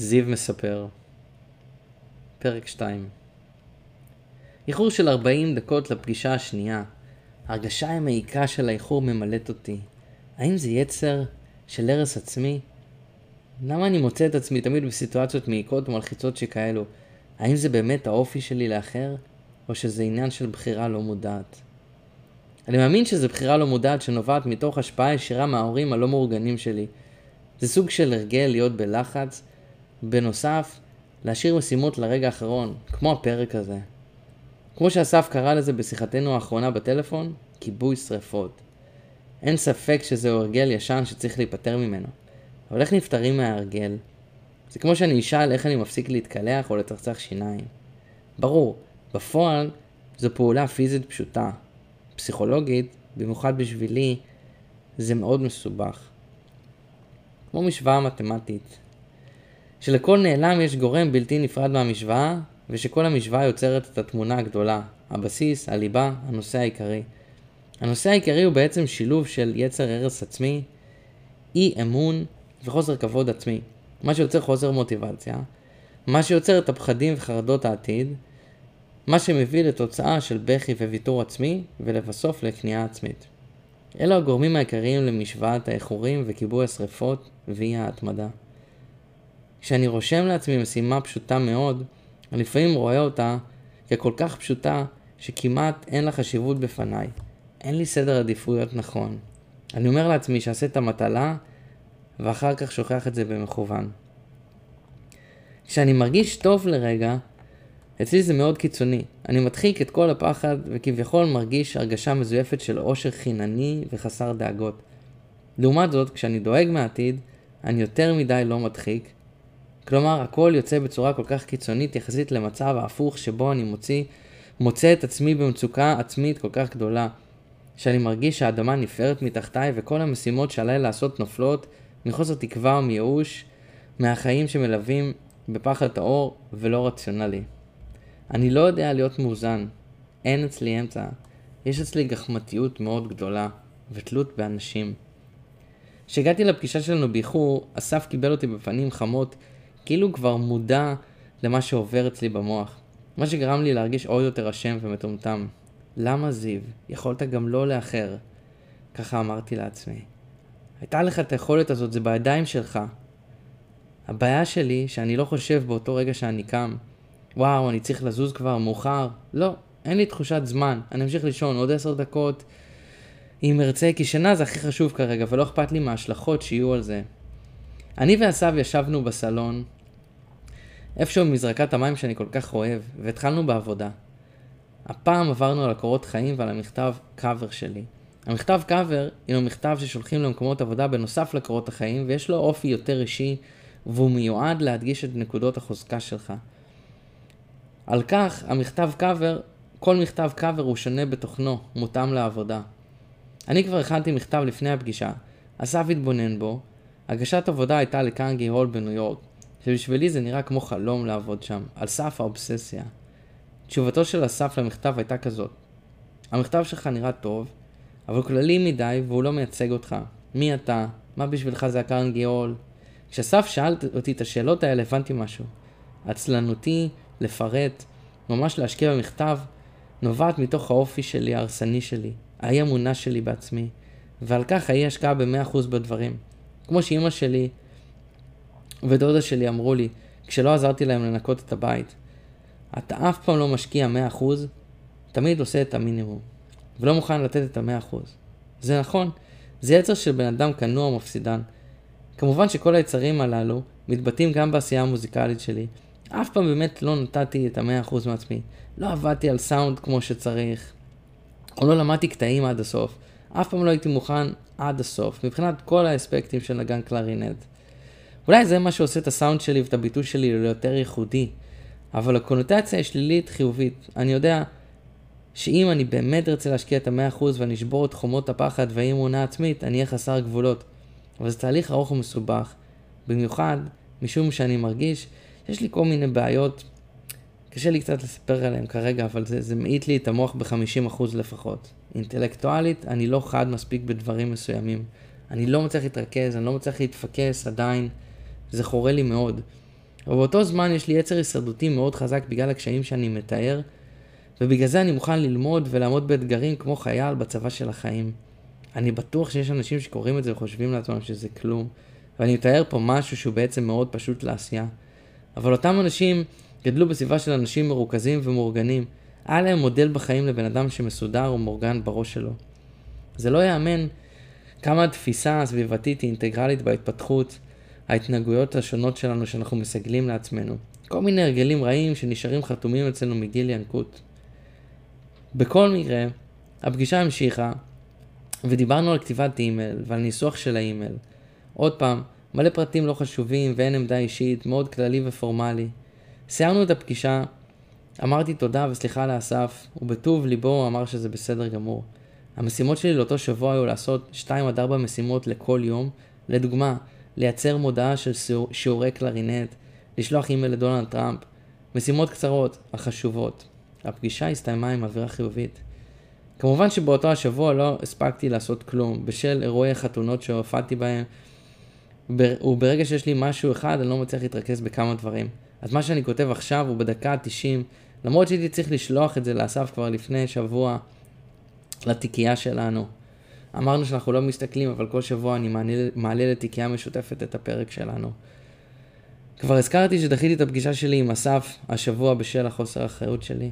זיו מספר פרק 2 איחור של 40 דקות לפגישה השנייה. ההרגשה המעיקה של האיחור ממלאת אותי. האם זה יצר של הרס עצמי? למה אני מוצא את עצמי תמיד בסיטואציות מעיקות ומלחיצות שכאלו? האם זה באמת האופי שלי לאחר? או שזה עניין של בחירה לא מודעת? אני מאמין שזו בחירה לא מודעת שנובעת מתוך השפעה ישירה מההורים הלא מאורגנים שלי. זה סוג של הרגל להיות בלחץ. בנוסף, להשאיר משימות לרגע האחרון, כמו הפרק הזה. כמו שאסף קרא לזה בשיחתנו האחרונה בטלפון, כיבוי שרפות. אין ספק שזהו הרגל ישן שצריך להיפטר ממנו. אבל איך נפטרים מההרגל? זה כמו שאני אשאל איך אני מפסיק להתקלח או לצחצח שיניים. ברור, בפועל זו פעולה פיזית פשוטה. פסיכולוגית, במיוחד בשבילי, זה מאוד מסובך. כמו משוואה מתמטית. שלכל נעלם יש גורם בלתי נפרד מהמשוואה, ושכל המשוואה יוצרת את התמונה הגדולה, הבסיס, הליבה, הנושא העיקרי. הנושא העיקרי הוא בעצם שילוב של יצר הרס עצמי, אי אמון וחוסר כבוד עצמי, מה שיוצר חוסר מוטיבציה, מה שיוצר את הפחדים וחרדות העתיד, מה שמביא לתוצאה של בכי וויתור עצמי, ולבסוף לכניעה עצמית. אלו הגורמים העיקריים למשוואת האיחורים וכיבוי השרפות ואי ההתמדה. כשאני רושם לעצמי משימה פשוטה מאוד, אני לפעמים רואה אותה ככל כך פשוטה, שכמעט אין לה חשיבות בפניי. אין לי סדר עדיפויות נכון. אני אומר לעצמי שאעשה את המטלה, ואחר כך שוכח את זה במכוון. כשאני מרגיש טוב לרגע, אצלי זה מאוד קיצוני. אני מדחיק את כל הפחד, וכביכול מרגיש הרגשה מזויפת של עושר חינני וחסר דאגות. לעומת זאת, כשאני דואג מהעתיד, אני יותר מדי לא מדחיק, כלומר, הכל יוצא בצורה כל כך קיצונית יחסית למצב ההפוך שבו אני מוציא, מוצא את עצמי במצוקה עצמית כל כך גדולה, שאני מרגיש שהאדמה נפערת מתחתיי וכל המשימות שעליי לעשות נופלות מחוסר תקווה ומייאוש מהחיים שמלווים בפחד טהור ולא רציונלי. אני לא יודע להיות מאוזן, אין אצלי אמצע, יש אצלי גחמתיות מאוד גדולה ותלות באנשים. כשהגעתי לפגישה שלנו באיחור, אסף קיבל אותי בפנים חמות כאילו כבר מודע למה שעובר אצלי במוח. מה שגרם לי להרגיש עוד יותר אשם ומטומטם. למה זיו? יכולת גם לא לאחר. ככה אמרתי לעצמי. הייתה לך את היכולת הזאת, זה בידיים שלך. הבעיה שלי שאני לא חושב באותו רגע שאני קם, וואו, אני צריך לזוז כבר, מאוחר. לא, אין לי תחושת זמן. אני אמשיך לישון עוד עשר דקות. אם ארצה, כי שינה זה הכי חשוב כרגע, ולא אכפת לי מההשלכות שיהיו על זה. אני ועשו ישבנו בסלון, איפשהו ממזרקת המים שאני כל כך אוהב, והתחלנו בעבודה. הפעם עברנו על הקורות חיים ועל המכתב קאבר שלי. המכתב קאבר הינו מכתב ששולחים למקומות עבודה בנוסף לקורות החיים, ויש לו אופי יותר אישי, והוא מיועד להדגיש את נקודות החוזקה שלך. על כך, המכתב קאבר, כל מכתב קאבר הוא שונה בתוכנו, מותאם לעבודה. אני כבר הכנתי מכתב לפני הפגישה, אסף התבונן בו, הגשת עבודה הייתה לקאנגי הול בניו יורק, שבשבילי זה נראה כמו חלום לעבוד שם, על סף האובססיה. תשובתו של אסף למכתב הייתה כזאת: המכתב שלך נראה טוב, אבל כללי מדי והוא לא מייצג אותך. מי אתה? מה בשבילך זה הקאנגי הול? כשאסף שאל אותי את השאלות האלה הבנתי משהו. עצלנותי לפרט, ממש להשקיע במכתב, נובעת מתוך האופי שלי, ההרסני שלי, האי אמונה שלי בעצמי, ועל כך האי השקעה ב-100% בדברים. כמו שאימא שלי ודודה שלי אמרו לי, כשלא עזרתי להם לנקות את הבית, אתה אף פעם לא משקיע 100%, תמיד עושה את המינימום, ולא מוכן לתת את ה-100%. זה נכון, זה יצר של בן אדם כנוע ומפסידן. כמובן שכל היצרים הללו מתבטאים גם בעשייה המוזיקלית שלי. אף פעם באמת לא נתתי את ה-100% מעצמי. לא עבדתי על סאונד כמו שצריך, או לא למדתי קטעים עד הסוף. אף פעם לא הייתי מוכן עד הסוף, מבחינת כל האספקטים של נגן קלרינט. אולי זה מה שעושה את הסאונד שלי ואת הביטוי שלי ליותר ייחודי, אבל הקונוטציה היא שלילית חיובית. אני יודע שאם אני באמת ארצה להשקיע את המאה אחוז ואני אשבור את חומות הפחד והאי אמונה עצמית, אני אהיה חסר גבולות. אבל זה תהליך ארוך ומסובך, במיוחד משום שאני מרגיש שיש לי כל מיני בעיות, קשה לי קצת לספר עליהן כרגע, אבל זה, זה מאיט לי את המוח ב-50% לפחות. אינטלקטואלית, אני לא חד מספיק בדברים מסוימים. אני לא מצליח להתרכז, אני לא מצליח להתפקס עדיין, זה חורה לי מאוד. אבל באותו זמן יש לי יצר הישרדותי מאוד חזק בגלל הקשיים שאני מתאר, ובגלל זה אני מוכן ללמוד ולעמוד באתגרים כמו חייל בצבא של החיים. אני בטוח שיש אנשים שקוראים את זה וחושבים לעצמם שזה כלום, ואני מתאר פה משהו שהוא בעצם מאוד פשוט לעשייה. אבל אותם אנשים גדלו בסביבה של אנשים מרוכזים ומאורגנים. היה להם מודל בחיים לבן אדם שמסודר ומאורגן בראש שלו. זה לא ייאמן כמה התפיסה הסביבתית היא אינטגרלית בהתפתחות ההתנהגויות השונות שלנו שאנחנו מסגלים לעצמנו. כל מיני הרגלים רעים שנשארים חתומים אצלנו מגיל ינקות. בכל מקרה, הפגישה המשיכה, ודיברנו על כתיבת אימייל ועל ניסוח של האימייל. עוד פעם, מלא פרטים לא חשובים ואין עמדה אישית, מאוד כללי ופורמלי. סיימנו את הפגישה, אמרתי תודה וסליחה לאסף, ובטוב ליבו אמר שזה בסדר גמור. המשימות שלי לאותו שבוע היו לעשות 2 עד 4 משימות לכל יום, לדוגמה, לייצר מודעה של שיעורי קלרינט, לשלוח אימייל לדונלד טראמפ, משימות קצרות, החשובות. הפגישה הסתיימה עם אווירה חיובית. כמובן שבאותו השבוע לא הספקתי לעשות כלום, בשל אירועי חתונות שהופעתי בהם, וברגע שיש לי משהו אחד, אני לא מצליח להתרכז בכמה דברים. אז מה שאני כותב עכשיו הוא בדקה ה-90, למרות שהייתי צריך לשלוח את זה לאסף כבר לפני שבוע לתיקייה שלנו. אמרנו שאנחנו לא מסתכלים, אבל כל שבוע אני מעלה, מעלה לתיקייה משותפת את הפרק שלנו. כבר הזכרתי שדחיתי את הפגישה שלי עם אסף השבוע בשל החוסר האחריות שלי.